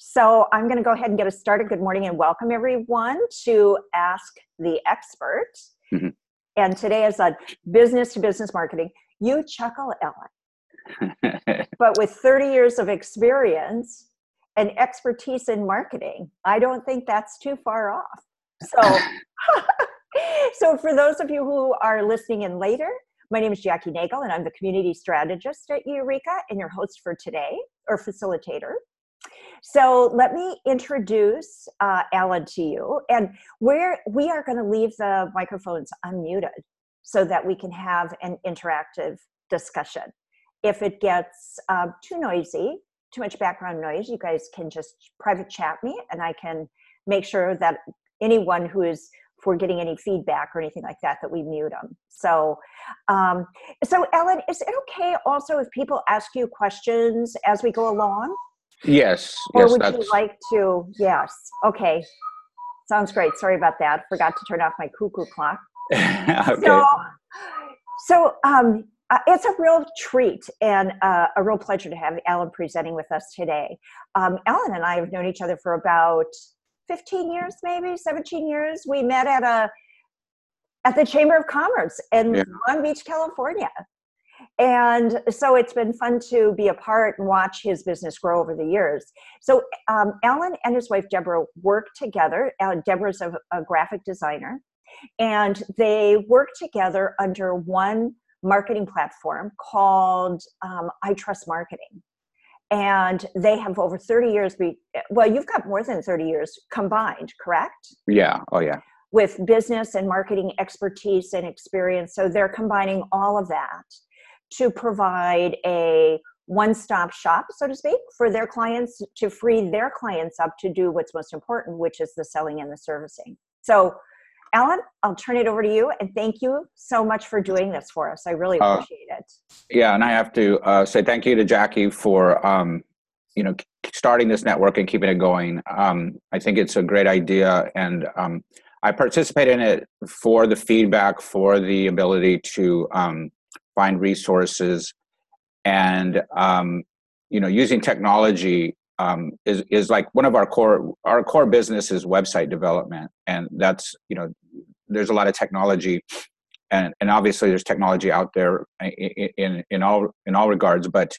So I'm going to go ahead and get us started. Good morning and welcome everyone to Ask the Expert. Mm-hmm. And today is on business to business marketing. You chuckle, Ellen. but with 30 years of experience and expertise in marketing, I don't think that's too far off. So, so for those of you who are listening in later, my name is Jackie Nagel, and I'm the community strategist at Eureka and your host for today, or facilitator. So let me introduce uh, Alan to you, and we're we are going to leave the microphones unmuted so that we can have an interactive discussion. If it gets uh, too noisy, too much background noise, you guys can just private chat me, and I can make sure that anyone who is for getting any feedback or anything like that that we mute them so um, so ellen is it okay also if people ask you questions as we go along yes or yes, would you like to yes okay sounds great sorry about that forgot to turn off my cuckoo clock okay. so so um, uh, it's a real treat and uh, a real pleasure to have Alan presenting with us today. Um, Alan and I have known each other for about 15 years maybe 17 years we met at a at the chamber of commerce in yeah. long beach california and so it's been fun to be a part and watch his business grow over the years. So um, alan and his wife deborah work together. Uh, deborah's a, a graphic designer. And they work together under one marketing platform called um, i trust marketing. And they have over 30 years be well you've got more than 30 years combined correct? Yeah. Oh yeah. With business and marketing expertise and experience. So they're combining all of that to provide a one-stop shop so to speak for their clients to free their clients up to do what's most important which is the selling and the servicing so Alan, I'll turn it over to you and thank you so much for doing this for us. I really uh, appreciate uh, it. Yeah, and I have to uh, say thank you to Jackie for um, you know starting this network and keeping it going. Um, I think it's a great idea, and um, I participate in it for the feedback, for the ability to um, find resources, and um, you know using technology um, is is like one of our core our core business is website development, and that's you know there's a lot of technology, and and obviously there's technology out there in in, in all in all regards, but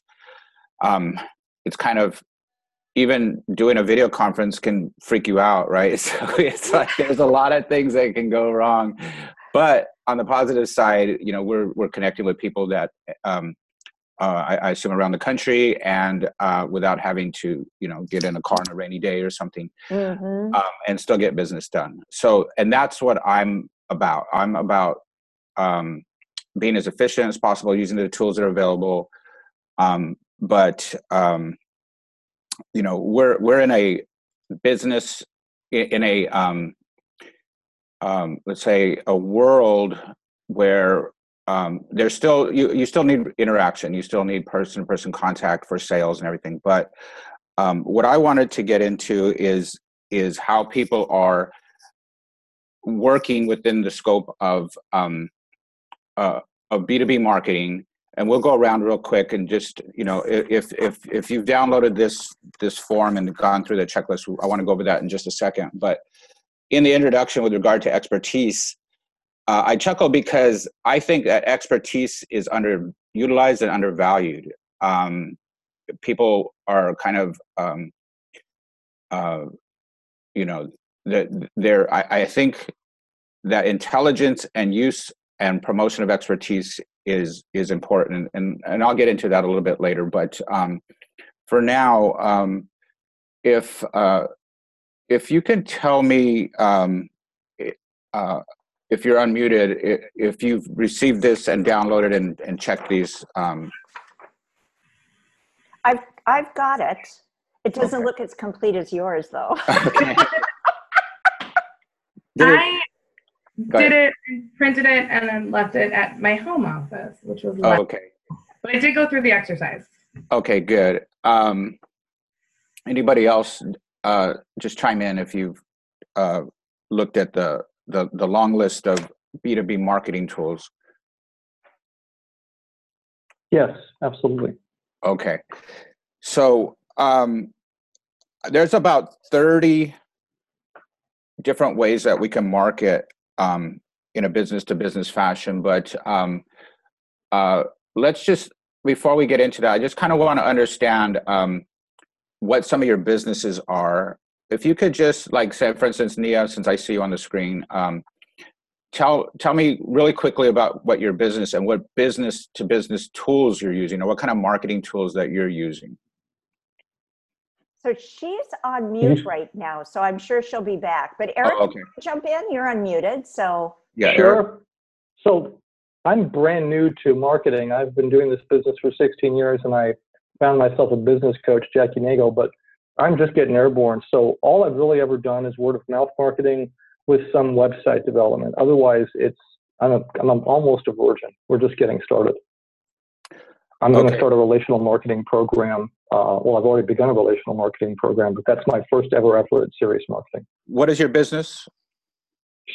um, it's kind of even doing a video conference can freak you out, right? So it's like there's a lot of things that can go wrong, but on the positive side, you know we're we're connecting with people that um, uh, I, I, assume around the country and uh, without having to you know get in a car on a rainy day or something mm-hmm. um, and still get business done so and that's what i'm about i'm about um, being as efficient as possible using the tools that are available um, but um, you know we're we're in a business in a um, let's say a world where um, there's still you you still need interaction you still need person to person contact for sales and everything but um, what i wanted to get into is is how people are working within the scope of um, uh, of b2b marketing and we'll go around real quick and just you know if if if you've downloaded this this form and gone through the checklist i want to go over that in just a second but in the introduction with regard to expertise uh, I chuckle because I think that expertise is underutilized and undervalued. Um, people are kind of, um, uh, you know, that they're. I, I think that intelligence and use and promotion of expertise is is important, and and I'll get into that a little bit later. But um, for now, um, if uh, if you can tell me um, uh, if you're unmuted, if you've received this and downloaded and, and checked these. Um... I've, I've got it. It doesn't okay. look as complete as yours, though. Okay. did I did it, printed it, and then left it at my home office, which was oh, okay. But I did go through the exercise. Okay, good. Um, anybody else? Uh, just chime in if you've uh, looked at the the, the long list of B2B marketing tools? Yes, absolutely. Okay. So um, there's about 30 different ways that we can market um, in a business to business fashion. But um, uh, let's just, before we get into that, I just kind of want to understand um, what some of your businesses are. If you could just, like, say, for instance, Nia, since I see you on the screen, um, tell tell me really quickly about what your business and what business to business tools you're using, or what kind of marketing tools that you're using. So she's on mute right now, so I'm sure she'll be back. But Eric, oh, okay. jump in. You're unmuted, so yeah, sure. Eric. So I'm brand new to marketing. I've been doing this business for 16 years, and I found myself a business coach, Jackie Nagel, But I'm just getting airborne. So all I've really ever done is word of mouth marketing with some website development. Otherwise, it's I'm, a, I'm almost a virgin. We're just getting started. I'm okay. going to start a relational marketing program. Uh, well, I've already begun a relational marketing program, but that's my first ever effort at serious marketing. What is your business?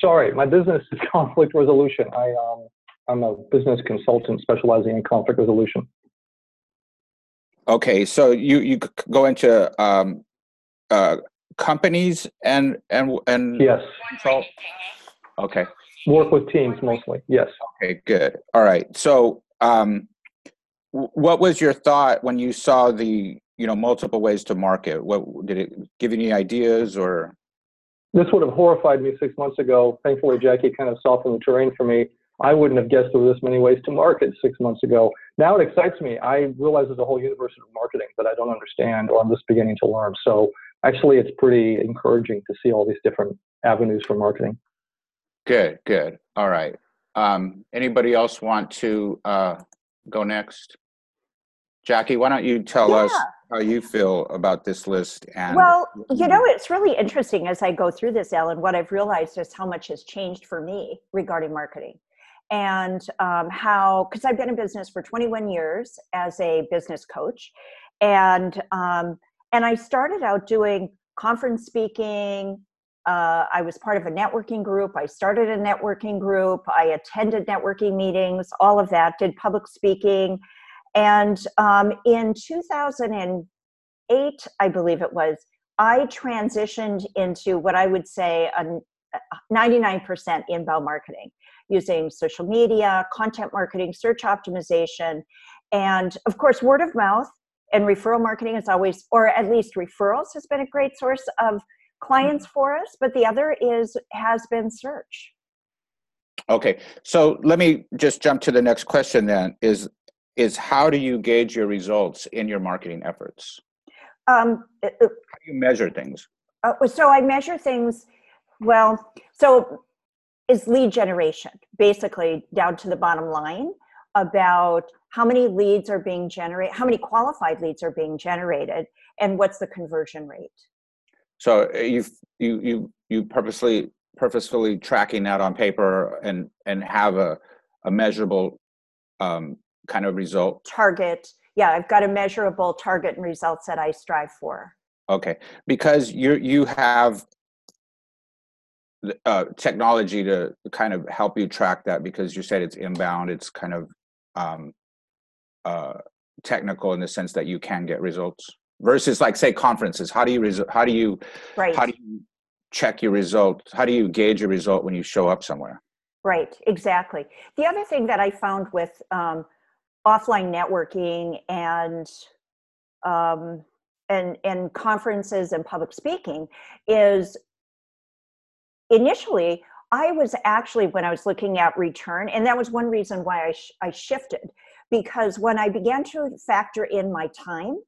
Sorry, my business is conflict resolution. I um, I'm a business consultant specializing in conflict resolution. Okay, so you you go into um, uh, companies and and and yes. Consult? Okay. Work with teams mostly. Yes. Okay. Good. All right. So um, what was your thought when you saw the you know multiple ways to market what did it give you any ideas or this would have horrified me six months ago thankfully jackie kind of softened the terrain for me i wouldn't have guessed there were this many ways to market six months ago now it excites me i realize there's a whole universe of marketing that i don't understand or i'm just beginning to learn so actually it's pretty encouraging to see all these different avenues for marketing good good all right um, anybody else want to uh, go next Jackie, why don't you tell yeah. us how you feel about this list? And well, you know, it's really interesting as I go through this, Ellen. What I've realized is how much has changed for me regarding marketing, and um, how because I've been in business for 21 years as a business coach, and um, and I started out doing conference speaking. Uh, I was part of a networking group. I started a networking group. I attended networking meetings, all of that, did public speaking and um, in 2008, I believe it was, I transitioned into what I would say a 99% inbound marketing using social media, content marketing, search optimization, and of course, word of mouth and referral marketing is always, or at least referrals has been a great source of clients for us. But the other is has been search. Okay, so let me just jump to the next question then. Is is how do you gauge your results in your marketing efforts? Um, uh, uh, how do you measure things? Uh, so I measure things, well, so is lead generation, basically down to the bottom line about how many leads are being generated, how many qualified leads are being generated, and what's the conversion rate. So uh, you you you you purposely purposefully tracking that on paper and and have a a measurable um, kind of result? Target. Yeah, I've got a measurable target and results that I strive for. Okay, because you you have uh, technology to kind of help you track that because you said it's inbound. It's kind of um, uh, technical in the sense that you can get results versus like say conferences. How do you res- how do you right. how do you check your result? How do you gauge your result when you show up somewhere? Right, exactly. The other thing that I found with um, offline networking and um, and and conferences and public speaking is initially I was actually when I was looking at return, and that was one reason why I sh- I shifted because when I began to factor in my time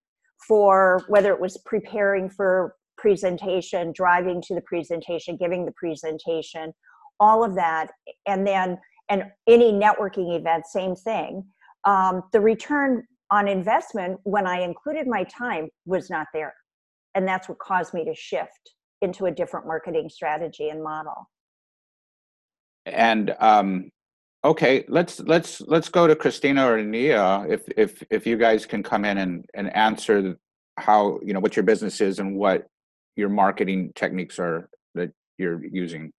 for whether it was preparing for presentation, driving to the presentation, giving the presentation, all of that, and then and any networking event, same thing um, the return on investment when I included my time was not there. And that's what caused me to shift into a different marketing strategy and model. And um, okay, let's let's let's go to Christina or Nia if if if you guys can come in and and answer how you know what your business is and what your marketing techniques are that you're using.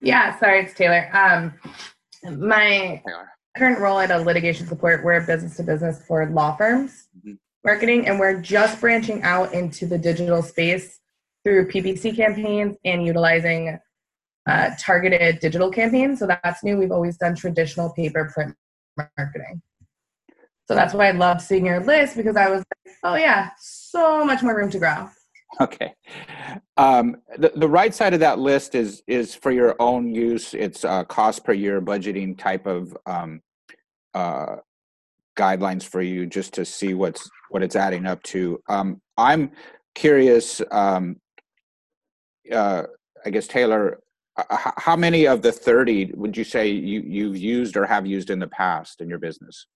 Yeah, sorry, it's Taylor. Um, my current role at a litigation support, we're business to business for law firms. Mm-hmm. marketing, and we're just branching out into the digital space through PPC campaigns and utilizing uh, targeted digital campaigns. So that's new. We've always done traditional paper print marketing. So that's why I love seeing your list because I was like, oh yeah, so much more room to grow. Okay. Um, the, the right side of that list is is for your own use. It's cost per year budgeting type of um, uh, guidelines for you just to see what's what it's adding up to. Um, I'm curious. Um, uh, I guess Taylor, uh, how many of the 30 would you say you you've used or have used in the past in your business?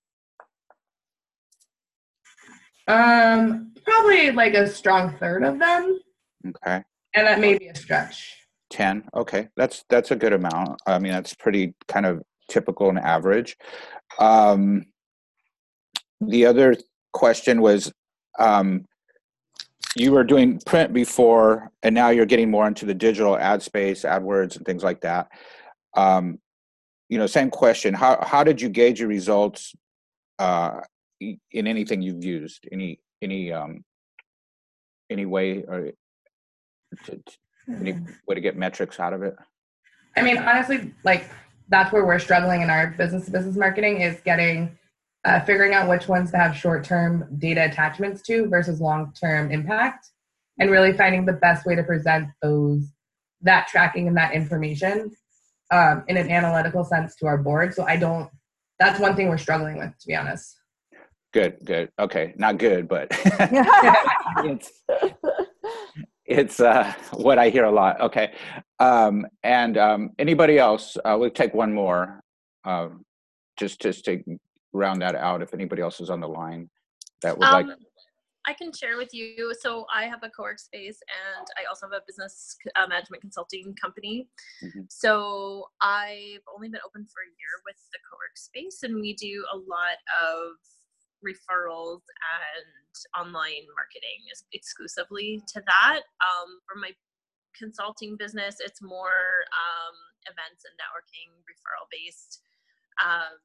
Um, probably like a strong third of them. Okay. And that may be a stretch. 10. Okay. That's that's a good amount. I mean, that's pretty kind of typical and average. Um, the other question was um, you were doing print before and now you're getting more into the digital ad space adwords and things like that. Um, you know same question. How, how did you gauge your results uh, in anything you've used? Any any um, any way or to, any hmm. way to get metrics out of it? I mean honestly like that's where we're struggling in our business to business marketing is getting uh, figuring out which ones to have short-term data attachments to versus long-term impact and really finding the best way to present those that tracking and that information um, in an analytical sense to our board. So i don't that's one thing we're struggling with to be honest. Good good. Okay not good but it's it's uh, what i hear a lot. Okay um, and um, anybody else? Uh, we'll take one more um, just just to round that out if anybody else is on the line that would um, like I can share with you. So I have a co-work space and I also have a business uh, management consulting company. Mm-hmm. So I've only been open for a year with the co-work space and we do a lot of referrals and online marketing exclusively to that. Um, for my consulting business, it's more um, events and networking referral based. Um,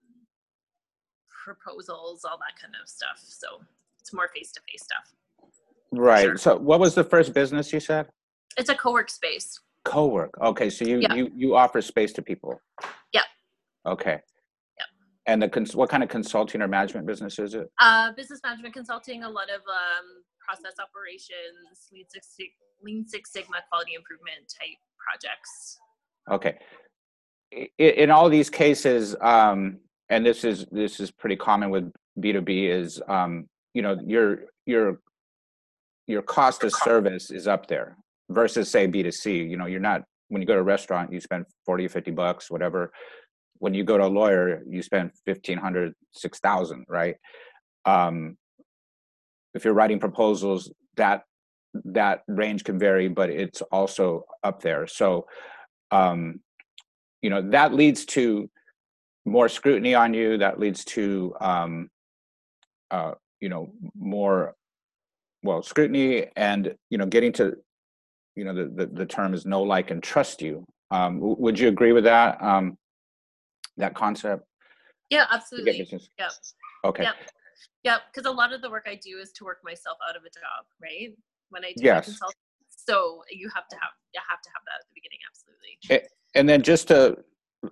proposals, all that kind of stuff. So it's more face to face stuff. Right. Sure. So what was the first business you said? It's a co-work space. Co-work. Okay, so you yeah. you you offer space to people. Yeah. Okay. And the cons- what kind of consulting or management business is it? Uh, business management consulting, a lot of um, process operations, Lean Six, Lean Six Sigma quality improvement type projects. Okay. In, in all these cases, um, and this is this is pretty common with b2b is um, you know your your your cost of service is up there versus say b2c you know you're not when you go to a restaurant you spend 40 or 50 bucks whatever. When you go to a lawyer you spend 1500 6000 right? Um, if you're writing proposals that that range can vary but it's also up there. So um, you know that leads to more scrutiny on you that leads to um, uh, you know more well scrutiny and you know getting to you know the, the, the term is know like and trust you. Um, w- would you agree with that um, that concept? Yeah absolutely. yeah okay. Yeah yeah because a lot of the work i do is to work myself out of a job right? When i do yes. so you have to have you have to have that at the beginning absolutely. And, and then just to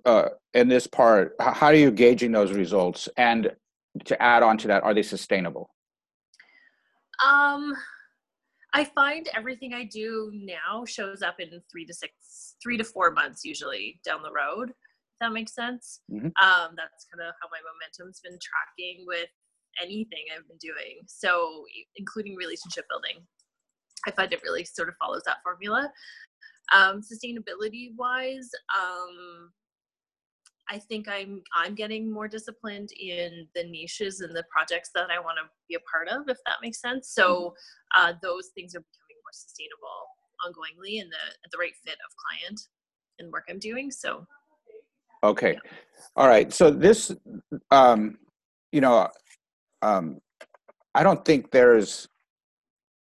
uh, in this part, how are you gauging those results? And to add on to that, are they sustainable? Um, I find everything I do now shows up in three to six, three to four months usually down the road. If that makes sense. Mm-hmm. Um, that's kind of how my momentum's been tracking with anything I've been doing. So, including relationship building, I find it really sort of follows that formula. Um, sustainability wise, um, I think I'm I'm getting more disciplined in the niches and the projects that I want to be a part of, if that makes sense. So uh, those things are becoming more sustainable ongoingly and the at the right fit of client and work I'm doing. So okay, yeah. all right. So this, um, you know, um, I don't think there's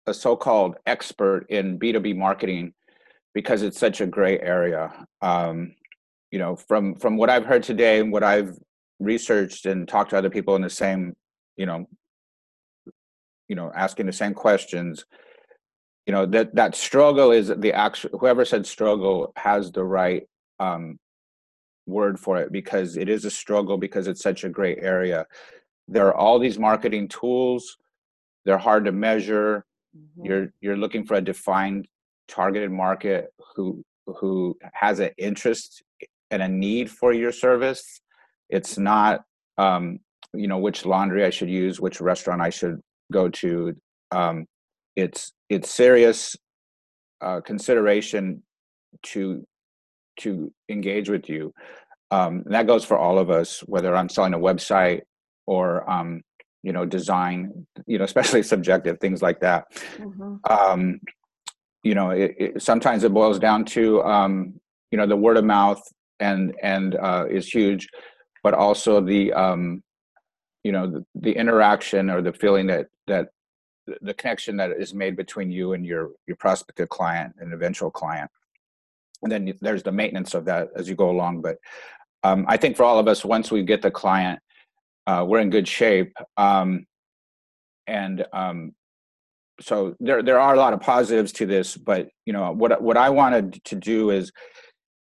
a so-called expert in B2B marketing because it's such a gray area. Um, you know from from what i've heard today and what i've researched and talked to other people in the same you know you know asking the same questions you know that that struggle is the actual whoever said struggle has the right um, word for it because it is a struggle because it's such a great area. There are all these marketing tools. They're hard to measure. Mm-hmm. you're you're looking for a defined targeted market who who has an interest and a need for your service it's not um, you know which laundry i should use which restaurant i should go to um, it's it's serious uh, consideration to to engage with you um, that goes for all of us whether i'm selling a website or um, you know design you know especially subjective things like that mm-hmm. um, you know it, it, sometimes it boils down to um, you know the word of mouth and and uh, is huge but also the um, you know the, the interaction or the feeling that that the connection that is made between you and your your prospective client and eventual client and then there's the maintenance of that as you go along but um, i think for all of us once we get the client uh, we're in good shape. Um, and um, so there there are a lot of positives to this, but you know what what I wanted to do is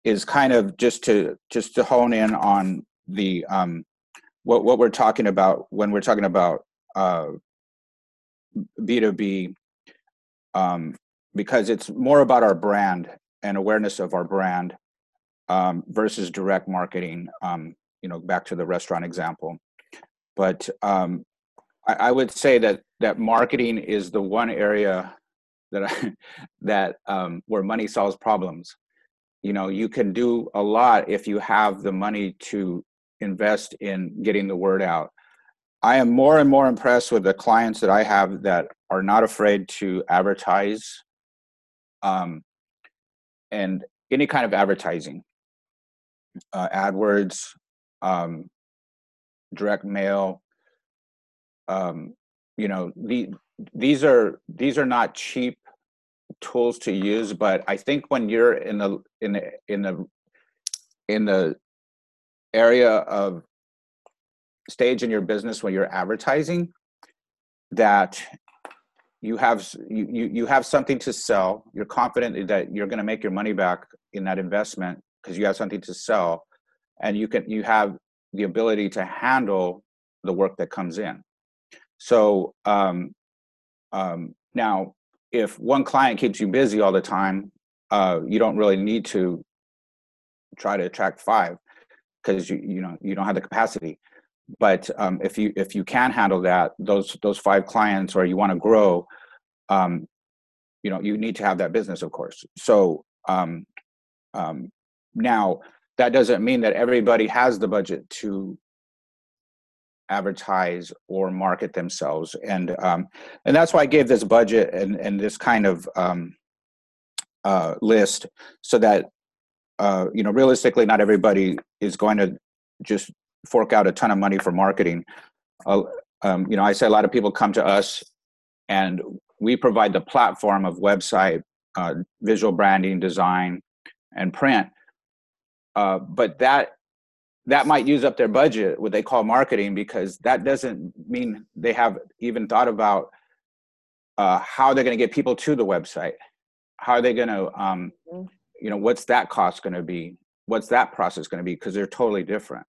is kind of just to just to hone in on the um, what what we're talking about when we're talking about uh, B2B um, because it's more about our brand and awareness of our brand um, versus direct marketing. Um, you know, back to the restaurant example but um, I, I, would say that that marketing is the one area that I, that um, where money solves problems. You know, you can do a lot if you have the money to invest in getting the word out. I am more and more impressed with the clients that I have that are not afraid to advertise um, and any kind of advertising, uh, AdWords, um, direct mail um, you know the, these are these are not cheap tools to use but i think when you're in the in the in the in the area of stage in your business when you're advertising that you have you you have something to sell you're confident that you're going to make your money back in that investment because you have something to sell and you can you have the ability to handle the work that comes in. So um, um, now, if one client keeps you busy all the time, uh, you don't really need to try to attract five because you you know you don't have the capacity. But um, if you if you can handle that, those those five clients, or you want to grow, um, you know you need to have that business, of course. So um, um, now that doesn't mean that everybody has the budget to advertise or market themselves. And um, and that's why i gave this budget and, and this kind of um, uh, list so that uh, you know realistically not everybody is going to just fork out a ton of money for marketing. Uh, um, you know i say a lot of people come to us and we provide the platform of website uh, visual branding design and print. Uh, but that that might use up their budget, what they call marketing, because that doesn't mean they have even thought about uh, how they're going to get people to the website. How are they going to, um, mm-hmm. you know, what's that cost going to be? What's that process going to be? Because they're totally different.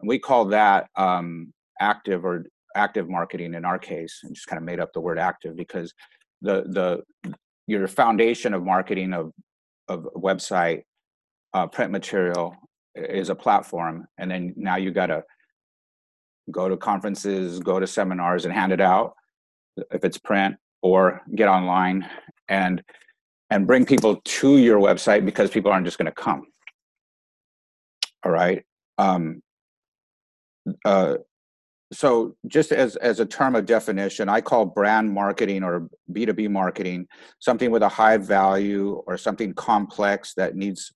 And we call that um, active or active marketing in our case, and just kind of made up the word active because the the your foundation of marketing of of website uh, print material is a platform and then now you got to go to conferences go to seminars and hand it out if it's print or get online and and bring people to your website because people aren't just going to come. All right? Um, uh, so just as as a term of definition i call brand marketing or b2b marketing something with a high value or something complex that needs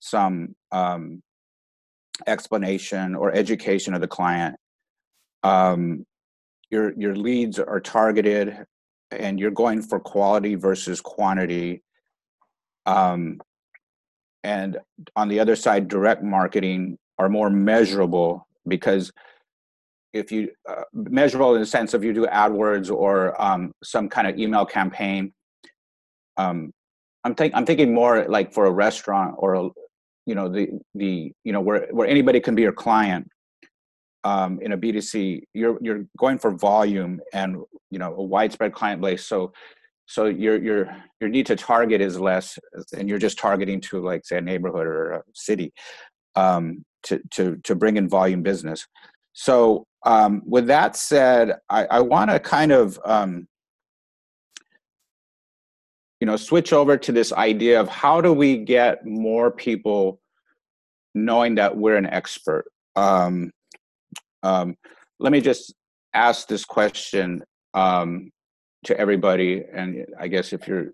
some um, explanation or education of the client. Um, your your leads are targeted, and you're going for quality versus quantity. Um, and on the other side, direct marketing are more measurable because if you uh, measurable in the sense of you do AdWords or um, some kind of email campaign. Um, I'm think I'm thinking more like for a restaurant or a, you know the the you know where where anybody can be your client um, in a B2C. You're you're going for volume and you know a widespread client base. So so your your your need to target is less, and you're just targeting to like say a neighborhood or a city um, to to to bring in volume business. So um, with that said, I, I want to kind of um, you know switch over to this idea of how do we get more people knowing that we're an expert? Um, um, let me just ask this question um, to everybody and i guess if you're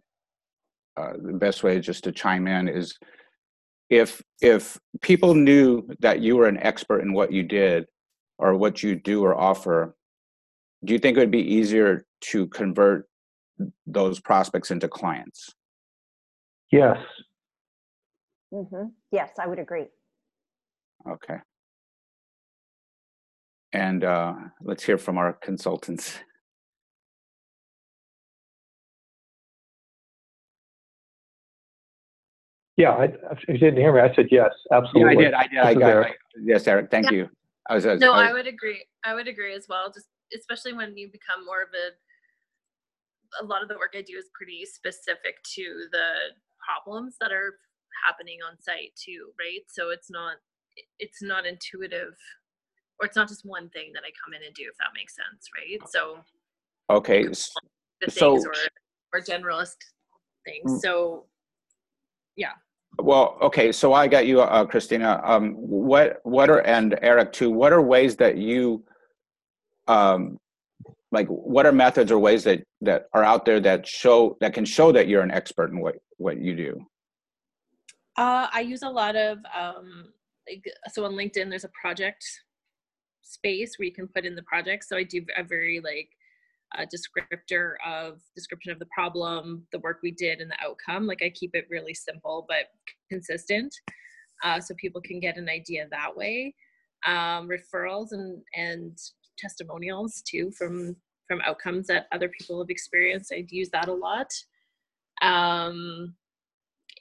uh, the best way just to chime in is if if people knew that you were an expert in what you did or what you do or offer do you think it would be easier to convert those prospects into clients? Yes. Mm-hmm. Yes, I would agree. Okay. And uh, let's hear from our consultants. Yeah, I, if you didn't hear me, I said yes, absolutely. Yeah, I did. I did. I got. I, yes, Eric. Thank yeah. you. I was, I was, no, I, was, I would agree. I would agree as well. Just especially when you become more of a a lot of the work I do is pretty specific to the problems that are happening on site too, right? So it's not it's not intuitive or it's not just one thing that I come in and do if that makes sense, right? So okay. The so, or or generalist things. Mm. So yeah. Well, okay. So I got you, uh, Christina. Um, what what are and Eric too? What are ways that you um, like what are methods or ways that that are out there that show that can show that you're an expert in what what you do? Uh, i use a lot of um, like, so on linkedin there's a project space where you can put in the project. So i do a very like a descriptor of description of the problem the work we did and the outcome. Like i keep it really simple but consistent uh, so people can get an idea that way. Um, referrals and and testimonials too from from outcomes that other people have experienced. I'd use that a lot. Um,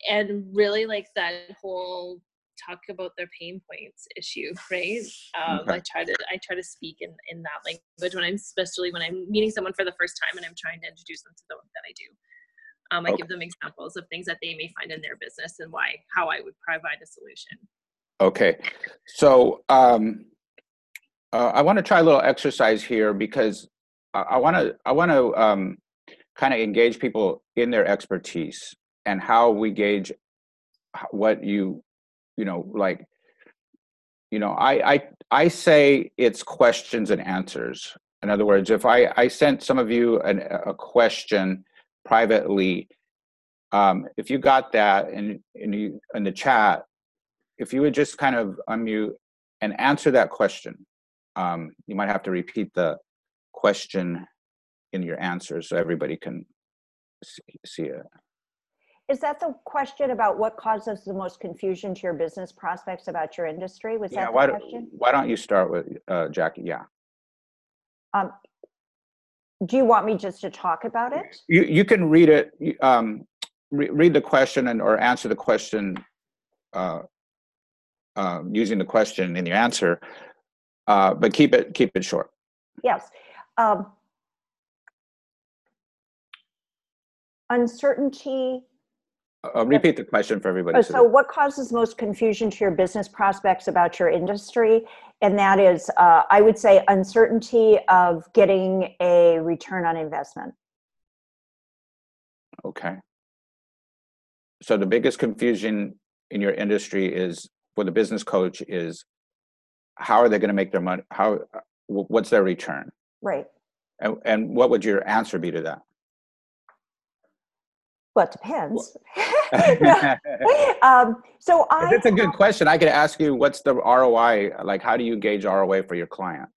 and really like that whole talk about their pain points issue, right? Um, okay. I try to I try to speak in, in that language when I'm especially when I'm meeting someone for the first time and I'm trying to introduce them to the work that I do. Um, I okay. give them examples of things that they may find in their business and why how I would provide a solution. Okay, so um, uh, I want to try a little exercise here because I want to I want to um, kind of engage people in their expertise and how we gauge what you you know like you know I I I say it's questions and answers. In other words, if I I sent some of you an, a question privately, um, if you got that in in, you, in the chat, if you would just kind of unmute and answer that question, um, you might have to repeat the question in your answer so everybody can see it. Is that the question about what causes the most confusion to your business prospects about your industry? Was yeah, that the why, question? Why don't you start with uh, Jackie? Yeah. Um, do you want me just to talk about it? You you can read it. Um, re- read the question and or answer the question uh, uh, using the question in your answer, uh, but keep it keep it short. Yes. Um, uncertainty. I'll repeat the question for everybody. Oh, so, what causes most confusion to your business prospects about your industry? And that is, uh, I would say, uncertainty of getting a return on investment. Okay. So, the biggest confusion in your industry is for the business coach is how are they going to make their money? How, what's their return? Right. And, and what would your answer be to that? Well, it depends. um, so I. That's a good question. I could ask you, what's the ROI? Like, how do you gauge ROI for your client?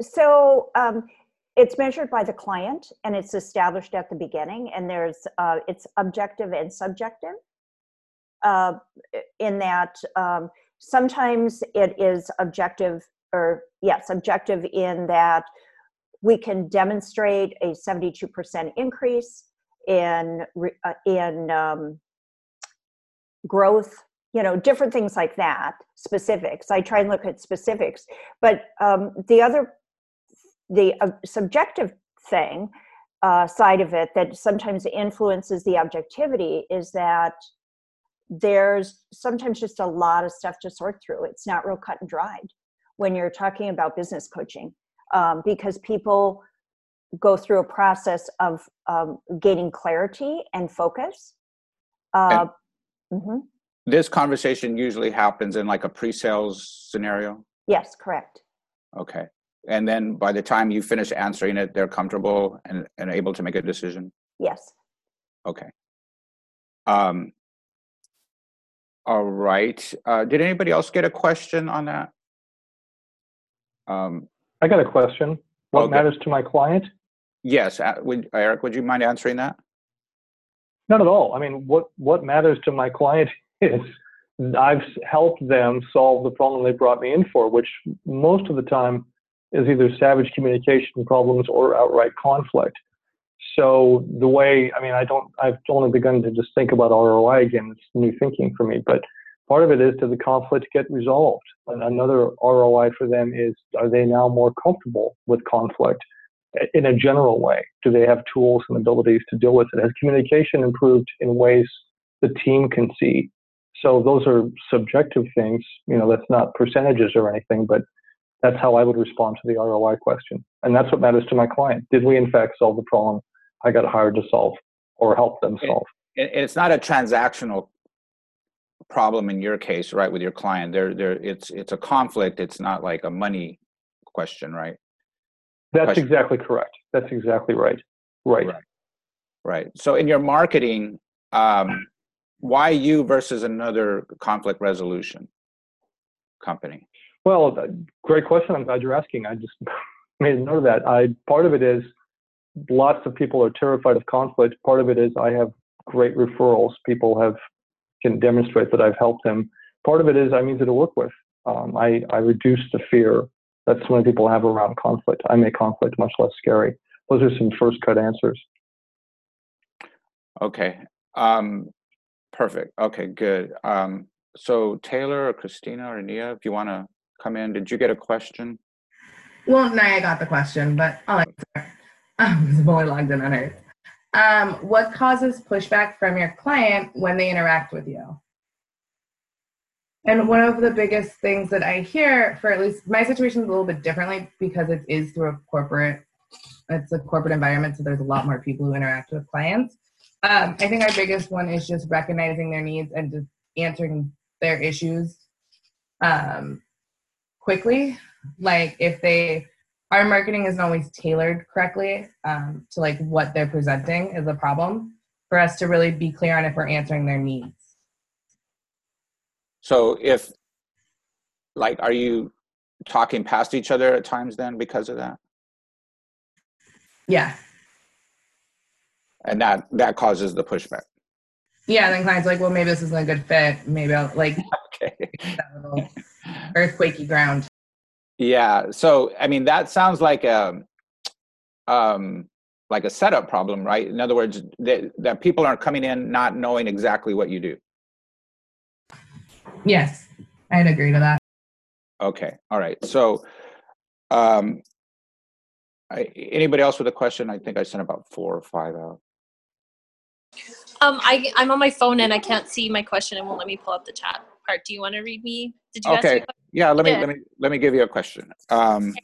So um, it's measured by the client, and it's established at the beginning. And there's uh, it's objective and subjective. Uh, in that, um, sometimes it is objective or yes, objective in that we can demonstrate a 72% increase in uh, in um, growth you know different things like that specifics. I try and look at specifics. But um, the other the uh, subjective thing uh, side of it that sometimes influences the objectivity is that there's sometimes just a lot of stuff to sort through. It's not real cut and dried when you're talking about business coaching um, because people go through a process of um, gaining clarity and focus. Uh, and mm-hmm. This conversation usually happens in like a pre-sales scenario. Yes, correct. Okay, and then by the time you finish answering it, they're comfortable and, and able to make a decision. Yes. Okay. Um, all right. Uh, did anybody else get a question on that? Um, I got a question. What okay. matters to my client? Yes, would, Eric, would you mind answering that? Not at all. I mean, what what matters to my client is I've helped them solve the problem they brought me in for, which most of the time is either savage communication problems or outright conflict. So the way, I mean, I don't, I've only begun to just think about ROI again. It's new thinking for me, but part of it is to the conflict get resolved. And another ROI for them is, are they now more comfortable with conflict? Eh, in a general way? Do they have tools and abilities to deal with it? Has communication improved in ways the team can see? So those are subjective things. You know, that's not percentages or anything, but that's how I would respond to the ROI question. And that's what matters to my client. Did we in fact solve the problem I got hired to solve or help them solve? And it's not a transactional problem in your case, right, with your client. There, there, it's it's a conflict. It's not like a money question, right? That's question. exactly correct. That's exactly right. Right. Right. right. So in your marketing, um, why you versus another conflict resolution company? Well, great question. I'm glad you're asking. I just made a note of that. I part of it is lots of people are terrified of conflict. Part of it is I have great referrals. People have can demonstrate that I've helped them. Part of it is I'm easy to work with. Um, I, I reduce the fear that so many people have around conflict. I make conflict much less scary. Those are some first cut answers. Okay. Um, perfect. Okay, good. Um, so Taylor or Christina or Nia, if you want to come in, did you get a question? Well, no, I got the question, but I'll answer. I was only logged in on Earth. Um, what causes pushback from your client when they interact with you? And one of the biggest things that I hear, for at least my situation is a little bit differently because it is through a corporate, it's a corporate environment, so there's a lot more people who interact with clients. Um, I think our biggest one is just recognizing their needs and just answering their issues um, quickly. Like if they, our marketing isn't always tailored correctly um, to like what they're presenting is a problem for us to really be clear on if we're answering their needs. So if like are you talking past each other at times then because of that? Yeah. And that that causes the pushback. Yeah, and then clients like, well, maybe this isn't a good fit. Maybe I'll like okay. that little earthquakey ground. Yeah. So I mean that sounds like a um like a setup problem, right? In other words, that, that people aren't coming in not knowing exactly what you do. Yes, I'd agree to that. Okay, all right. So, um, I, anybody else with a question? I think I sent about four or five out. Um, I I'm on my phone and I can't see my question and won't let me pull up the chat part. Do you want to read me? Did you okay. Yeah. Let me yeah. let me let me give you a question. Um,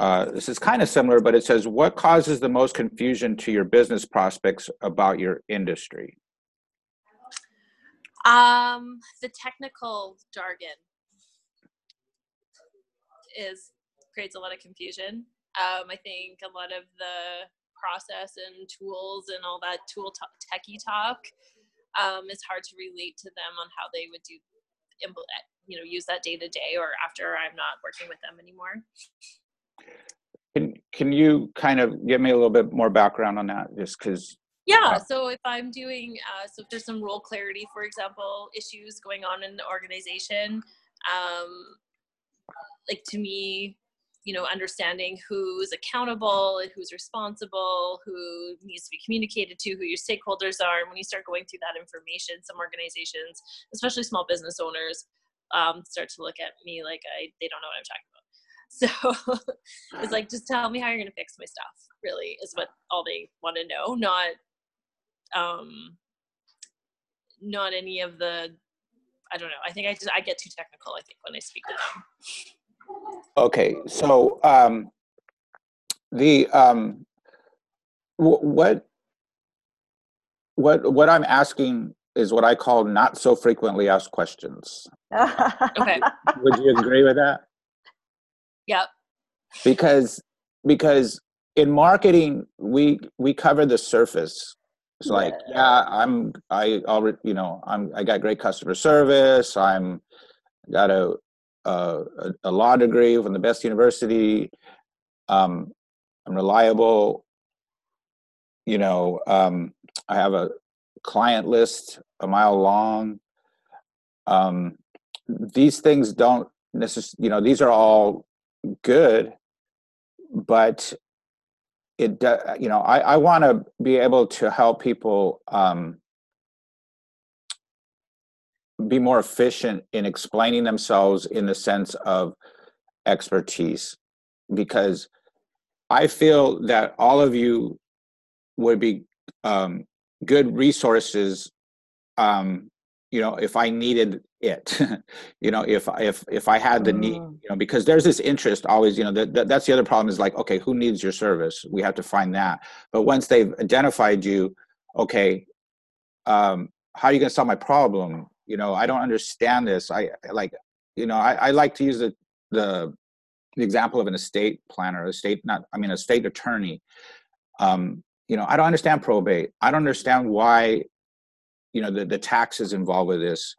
Uh, this is kind of similar, but it says, what causes the most confusion to your business prospects about your industry? Um, the technical jargon is creates a lot of confusion. Um, I think a lot of the process and tools and all that tool t- techie talk um, is hard to relate to them on how they would do you know use that day to day or after I'm not working with them anymore. Can can you kind of give me a little bit more background on that? Just because Yeah. So if I'm doing, uh, so if there's some role clarity, for example, issues going on in the organization, um, like to me, you know, understanding who's accountable and who's responsible, who needs to be communicated to, who your stakeholders are. And when you start going through that information, some organizations, especially small business owners, um, start to look at me like I they don't know what I'm talking about. So it's like just tell me how you're gonna fix my stuff. Really is what all they want to know, not um, not any of the. I don't know. I think I just I get too technical. I think when I speak to them. Okay, so um, the um, what what what I'm asking is what I call not so frequently asked questions. okay. Would you agree with that? Yep. Because because in marketing we we cover the surface. It's yeah. like, yeah, I'm I already you know, I'm I got great customer service, I'm got a a, a law degree from the best university. Um, I'm reliable. You know, um, I have a client list a mile long. Um, these things don't necessarily, you know, these are all good, but it, you know, I, I want to be able to help people um, be more efficient in explaining themselves in the sense of expertise. Because I feel that all of you would be um, good resources um, you know if i needed it. You know if if if i had the need mm. you know because there's this interest always you know that, that that's the other problem is like okay who needs your service? We have to find that. But once they've identified you okay um how are you going to solve my problem you know i don't understand this i like you know i, I like to use the, the the example of an estate planner estate not i mean a state attorney. Um you know i don't understand probate. I don't understand why you know the, the taxes involved with this.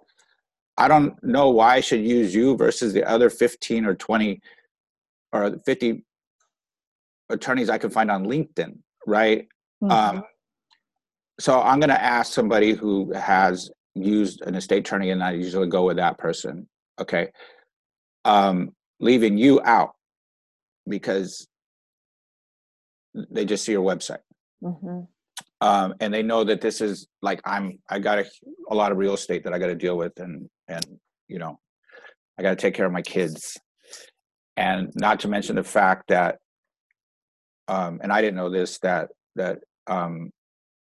I don't know why i should use you versus the other 15 or 20 or 50 attorneys i can find on linkedin right? Mm-hmm. um, so i'm going to ask somebody who has used an estate attorney and i usually go with that person okay? Um, leaving you out because they just see your website. Mm-hmm. Um, and they know that this is like I'm I got a, a lot of real estate that I got to deal with and and you know I got to take care of my kids. And not to mention the fact that um, and I didn't know this that that um,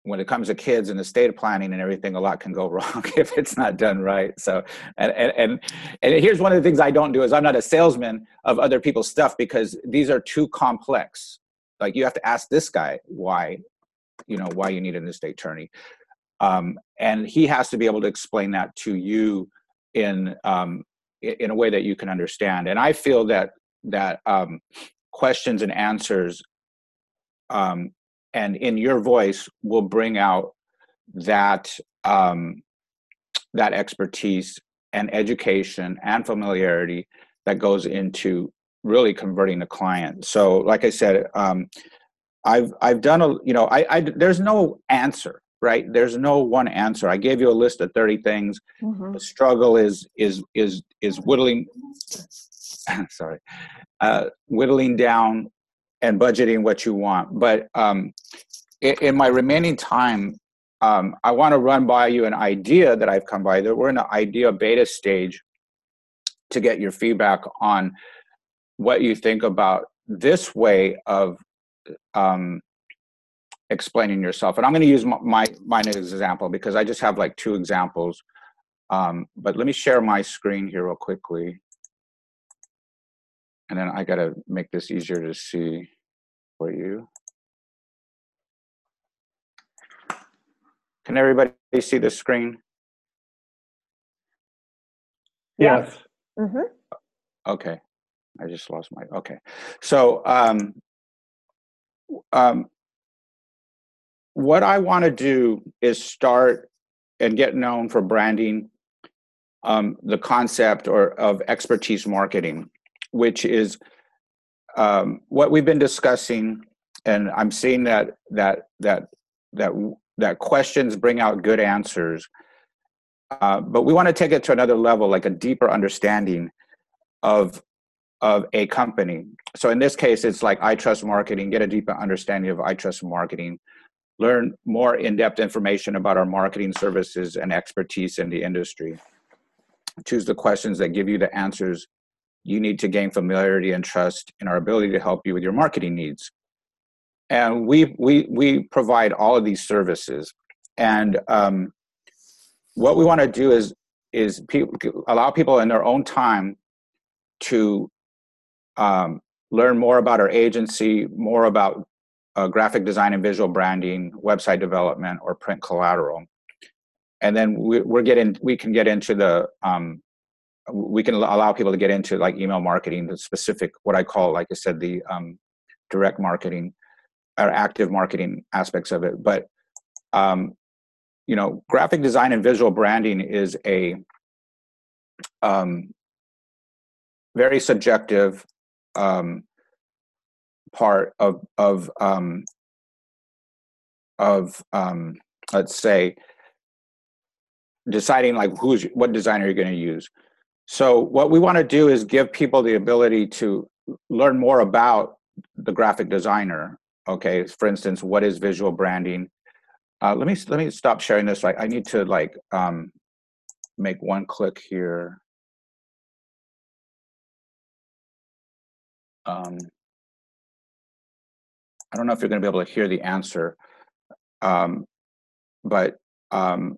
when it comes to kids and estate planning and everything, a lot can go wrong if it's not done right. So, and, and, and, and here's one of the things I don't do is I'm not a salesman of other people's stuff because these are too complex. Like you have to ask this guy why you know why you need an estate attorney um, and he has to be able to explain that to you in um, in a way that you can understand and i feel that that um, questions and answers um, and in your voice will bring out that um, that expertise and education and familiarity that goes into really converting the client. So like i said um, I've I've done a you know I, I there's no answer right? There's no one answer. I gave you a list of 30 things. Mm-hmm. the struggle is is is is whittling sorry uh, whittling down and budgeting what you want but um, in, in my remaining time um, I want to run by you an idea that I've come by that we're in the idea beta stage to get your feedback on what you think about this way of um, explaining yourself. And I'm going to use my, my mine as an example because I just have like two examples. Um, but let me share my screen here real quickly. And then I got to make this easier to see for you. Can everybody see the screen? Yes. Mm-hmm. Okay. I just lost my, okay. So um, um, what I want to do is start and get known for branding um, the concept or of expertise marketing, which is um, what we've been discussing, and I'm seeing that that that that that questions bring out good answers. Uh, but we want to take it to another level, like a deeper understanding of of a company. So in this case, it's like I trust marketing. Get a deeper understanding of I trust marketing. Learn more in-depth information about our marketing services and expertise in the industry. Choose the questions that give you the answers you need to gain familiarity and trust in our ability to help you with your marketing needs. And we we we provide all of these services. And um, what we want to do is is allow people in their own time to um, learn more about our agency more about uh, graphic design and visual branding website development or print collateral. And then we, we're getting we can get into the um, we can allow people to get into like email marketing the specific what i call like i said the um, direct marketing or active marketing aspects of it. But um, you know graphic design and visual branding is a um, very subjective um, part of of um, of um, let's say deciding like who's what designer you're going to use so what we want to do is give people the ability to learn more about the graphic designer okay? For instance what is visual branding? Uh, let me let me stop sharing this Like, I need to like um, make one click here. Um, I don't know if you're going to be able to hear the answer um, but um,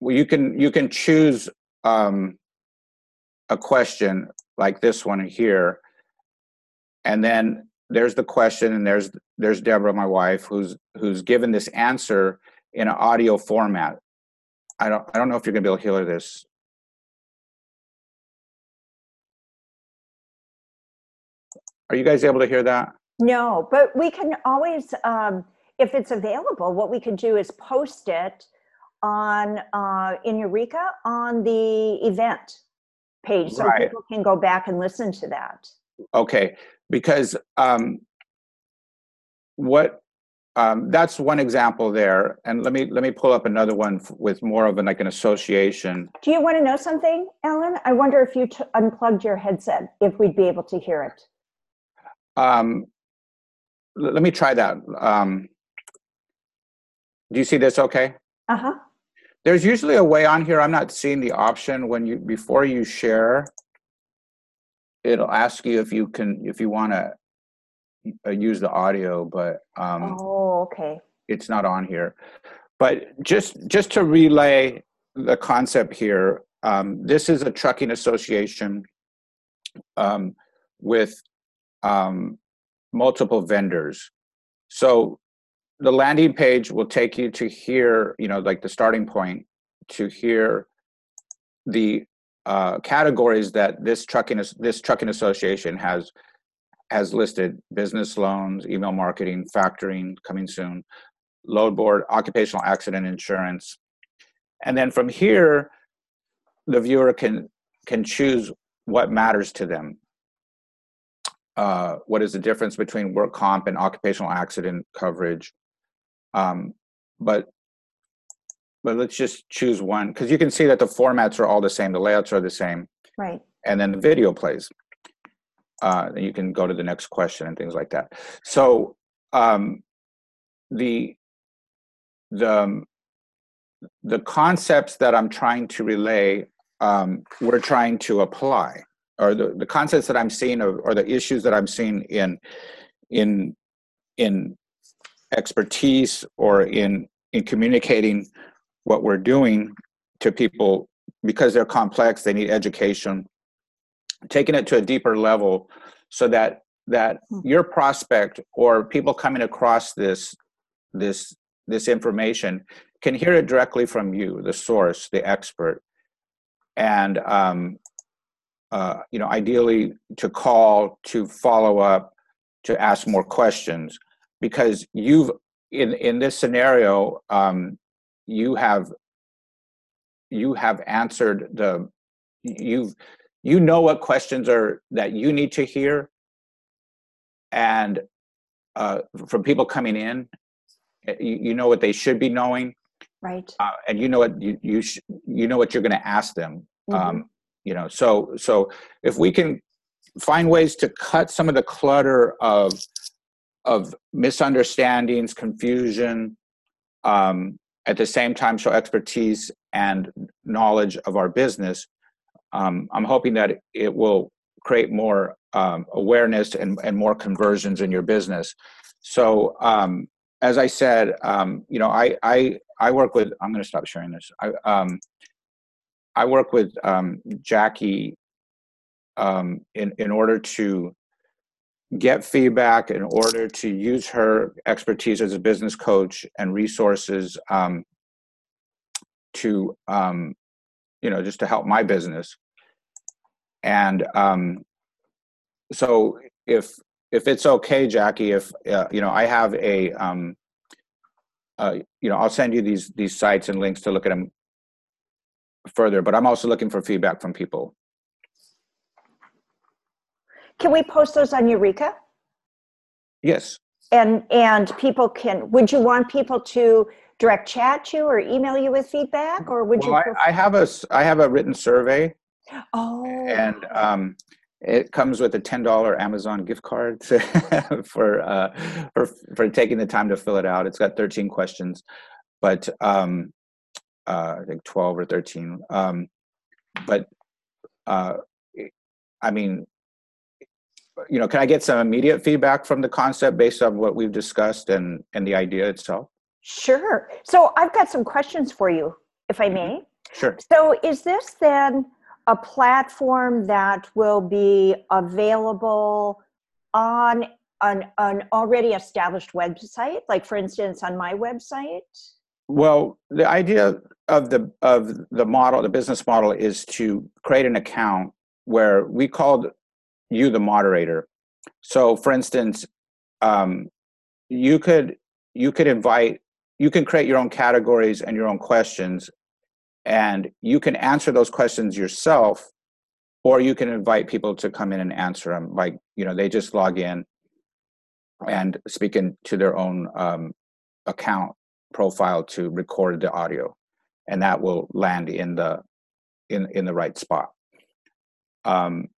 well, you can you can choose um, a question like this one here, and then there's the question and there's there's Deborah, my wife, who's who's given this answer in an audio format. I don't I don't know if you're gonna be able to hear this. Are you guys able to hear that? No, but we can always, um, if it's available, what we can do is post it on uh, in Eureka on the event page, so Right. people can go back and listen to that. Okay, because um, what um, that's one example there, and let me let me pull up another one f- with more of an like an association. Do you want to know something, Ellen? I wonder if you t- unplugged your headset, if we'd be able to hear it. Um, l- let me try that. Um, do you see this? Okay. Uh huh. There's usually a way on here. I'm not seeing the option when you before you share. It'll ask you if you can if you want to uh, use the audio, but um, Oh, okay. it's not on here. But just just to relay the concept here, um, this is a trucking association um, with um, multiple vendors. So the landing page will take you to here, you know, like the starting point to hear the uh, categories that this trucking this trucking association has has listed: business loans, email marketing, factoring, coming soon, load board, occupational accident insurance, and then from here, the viewer can can choose what matters to them. Uh, what is the difference between work comp and occupational accident coverage? Um, but but let's just choose one because you can see that the formats are all the same, the layouts are the same, Right. and then the video plays. Uh, and you can go to the next question and things like that. So um, the the um, the concepts that I'm trying to relay, um, we're trying to apply, or the, the concepts that I'm seeing, or, or the issues that I'm seeing in in in expertise or in in communicating what we're doing to people because they're complex they need education taking it to a deeper level so that that Hmm. your prospect or people coming across this this this information can hear it directly from you the source the expert and um, uh, you know ideally to call to follow up to ask more questions because you've in in this scenario um, you have you have answered the you've you know what questions are that you need to hear. And uh, from people coming in you, you know what they should be knowing. Right. Uh, and you know what you you, sh- you know what you're going to ask them. Mhm. um, you know so so if we can find ways to cut some of the clutter of of misunderstandings confusion um, at the same time show expertise and knowledge of our business um, i'm hoping that it will create more um, awareness and, and more conversions in your business. So um, as i said um, you know i i i work with i'm going to stop sharing this i um, i work with jackie in in order to get feedback in order to use her expertise as a business coach and resources um, to um, you know just to help my business. And um, so if if it's okay jackie if uh, you know i have a um, uh, you know i'll send you these these sites and links to look at them further but i'm also looking for feedback from people can we post those on eureka yes and and people can would you want people to direct chat you or email you with feedback or would well, you I, I have a I have a written survey oh and um, it comes with a ten dollar Amazon gift card for uh, for for taking the time to fill it out. It's got thirteen questions, but um, uh, I think twelve or thirteen. Um, but uh, I mean, you know, can I get some immediate feedback from the concept based on what we've discussed and and the idea itself? sure. So i've got some questions for you if i may. Mm-hmm. Sure. so is this then a platform that will be available on an, an already established website? Like for instance on my website? Well, the idea of the of the model, the business model, is to create an account where we called you the moderator. So, for instance, um, you could you could invite you can create your own categories and your own questions, and you can answer those questions yourself, or you can invite people to come in and answer them. Like you know, they just log in and speak into their own um, account profile to record the audio and that will land in the in in the right spot um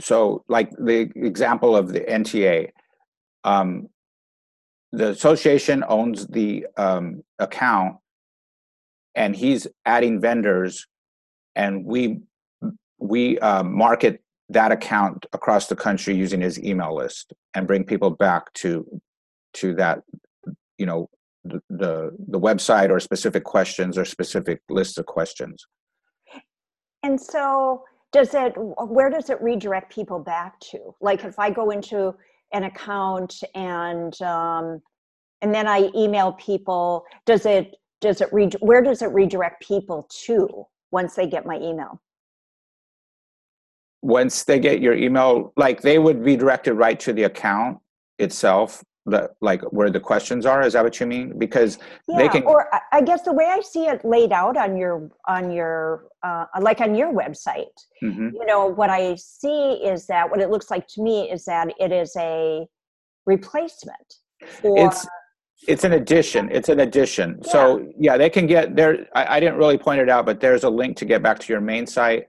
so like the example of the nta um the association owns the um account and he's adding vendors and we we uh, market that account across the country using his email list and bring people back to to that you know the, the the website or specific questions or specific lists of questions. And so, does it? Where does it redirect people back to? Like, if I go into an account and um, and then I email people, does it? Does it? Re- where does it redirect people to once they get my email? once they get your email like they would be directed right to the account itself the like where the questions are is that what you mean because Yeah, they can or I- guess the way I see it laid out on your on your uh, like on your website, Mhm. you know, what I see is that what it looks like to me is that it is a replacement. For, it's it's an addition it's an addition so yeah they can get there I, I didn't really point it out but there's a link to get back to your main site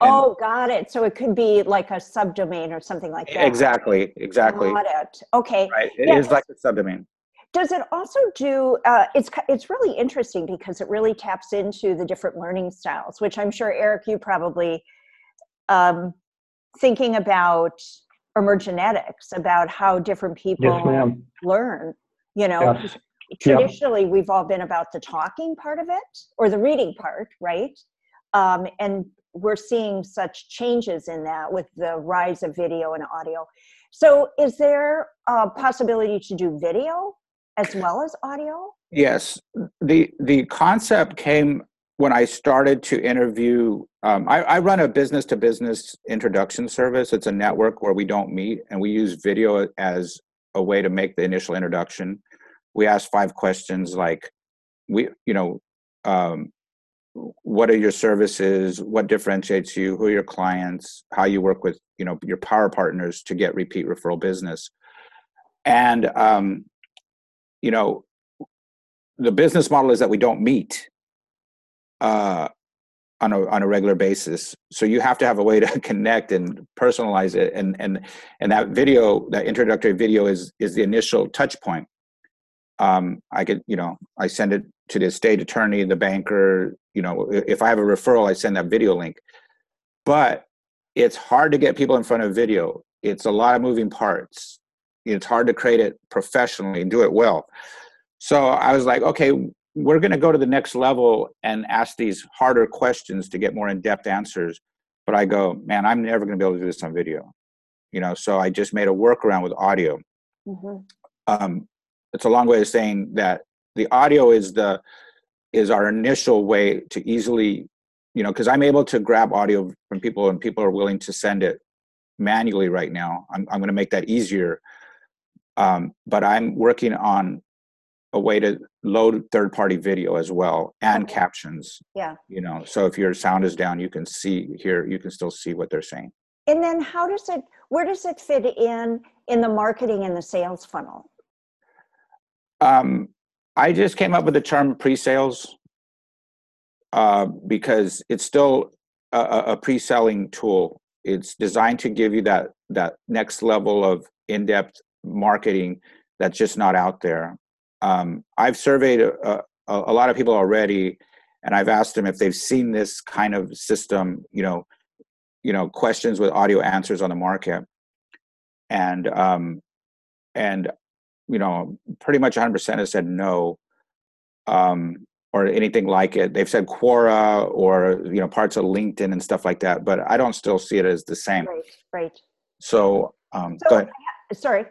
oh, got it. So it could be like a subdomain or something like that. exactly exactly Got it. Okay. right It is Yeah. like a subdomain Does it also do? Uh, it's it's really interesting because it really taps into the different learning styles, which I'm sure Eric, you probably um, thinking about emergenetics, about how different people Yes, ma'am. learn. You know, Yes. traditionally we've all been about the talking part of it or the reading part, right? Um, and we're seeing such changes in that with the rise of video and audio. So, is there a possibility to do video as well as audio? Yes, the the concept came when I started to interview. Um, I, I run a business to business introduction service. It's a network where we don't meet, and we use video as a way to make the initial introduction. We ask five questions like, we you know, um, what are your services? What differentiates you? Who are your clients? How you work with you know your power partners to get repeat referral business, and um, you know, the business model is that we don't meet uh, on a on a regular basis. So you have to have a way to connect and personalize it, and and and that video, that introductory video, is is the initial touch point. Um, I could, you know, I send it to the state attorney, the banker. You know, if I have a referral, I send that video link. But it's hard to get people in front of video. It's a lot of moving parts. It's hard to create it professionally and do it well. So I was like, okay, we're going to go to the next level and ask these harder questions to get more in-depth answers but i go man i'm never going to be able to do this on video. You know so i just made a workaround with audio. Mm-hmm. um, it's a long way of saying that the audio is the is our initial way to easily you know because i'm able to grab audio from people and people are willing to send it manually right now. I'm, I'm going to make that easier. Um, but i'm working on a way to load third party video as well and okay. captions yeah. you know so if your sound is down you can see here you can still see what they're saying. And then how does it where does it fit in in the marketing and the sales funnel? Um, i just came up with the term pre-sales uh, because it's still a, a pre-selling tool. It's designed to give you that that next level of in-depth marketing that's just not out there um, I've surveyed a, a, a, lot of people already, and I've asked them if they've seen this kind of system. You know, you know, questions with audio answers on the market, and um, and you know, pretty much 100% have said no, um, or anything like it. They've said Quora or you know parts of LinkedIn and stuff like that, but I don't still see it as the same. Right. Right. So, um, so sorry.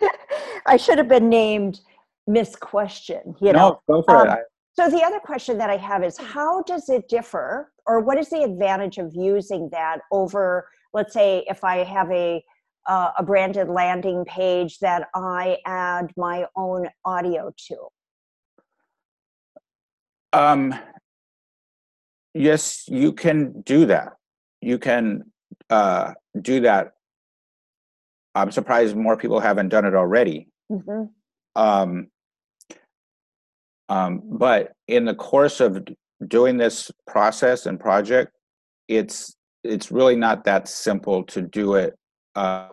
I should have been named misquestion you know? no, go for um, it. so the other question that i have is how does it differ or what is the advantage of using that over let's say if i have a uh, a branded landing page that i add my own audio to? Um yes you can do that. You can uh do that. I'm surprised more people haven't done it already. Mm-hmm. um um, but in the course of doing this process and project, it's it's really not that simple to do it uh,